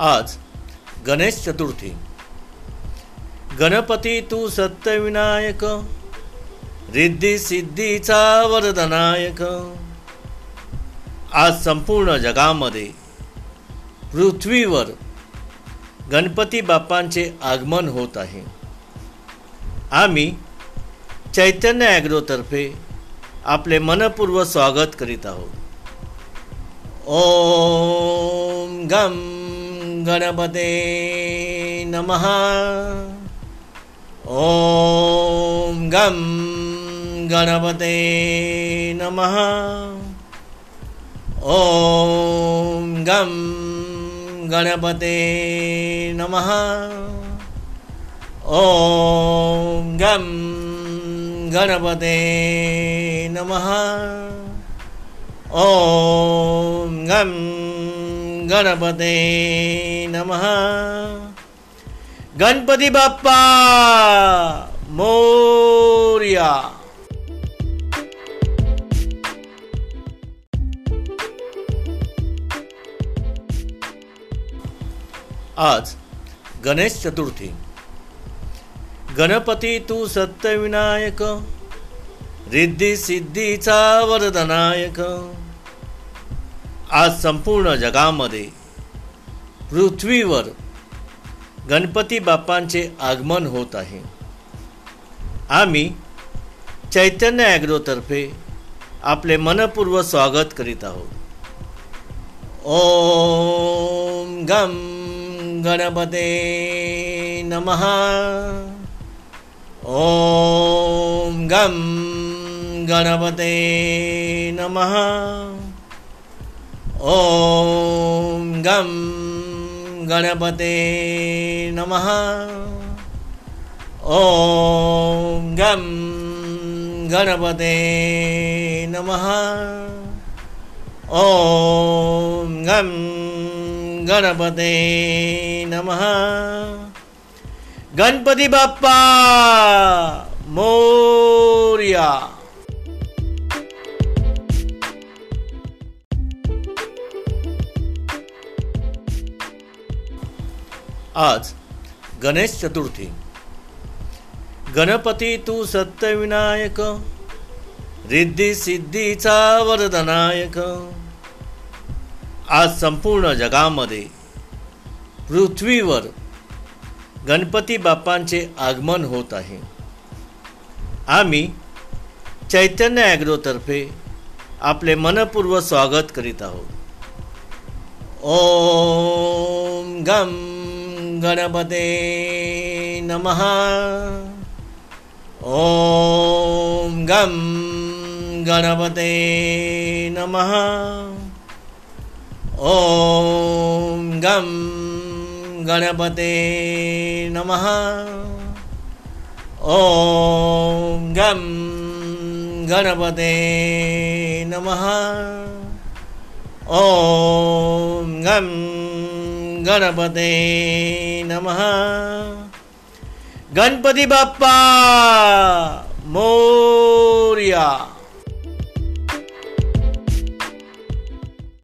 आज गणेश चतुर्थी. गणपती तू सत्यविनायक रिद्धी सिद्धीचा वरदनायक. आज संपूर्ण जगामध्ये पृथ्वीवर गणपती बाप्पांचे आगमन होत आहे. आम्ही चैतन्य ॲग्रोतर्फे आपले मनपूर्व स्वागत करीत आहोत. ओम गम गणपते नमः. ॐ गं गणपते नमः. ॐ गं गणपते नमः. ॐ गं गणपते नमः. ॐ गं गणपते नमः. गणपती बाप्पा मोर्या. आज गणेश चतुर्थी. गणपती तू सत्यविनायक रिद्धी सिद्धीचा वरदनायक. आज संपूर्ण जगामध्ये पृथ्वीवर गणपती बाप्पांचे आगमन होत आहे. आम्ही चैतन्य ॲग्रोतर्फे आपले मनपूर्व स्वागत करीत आहोत. ओम गम गणपते नमः. ओम गम गणपते नमः. ॐ गं गणपते नमः। ॐ गं गणपते नमः। ॐ गं गणपते नमः। गणपती बाप्पा मोर्या। आज गणेश चतुर्थी. गणपती तू सत्यविनायक रिद्धी सिद्धीचा वरदनायक. आज संपूर्ण जगामध्ये पृथ्वीवर गणपती बाप्पांचे आगमन होत आहे. आम्ही चैतन्य ॲग्रोतर्फे आपले मनपूर्व स्वागत करीत आहोत. ओम गम गणपते नमः. ॐ गं गणपते नमः. ॐ गं गणपते नमः. ॐ गं गणपते नमः. ॐ गं गणपते नमः. गणपती बाप्पा!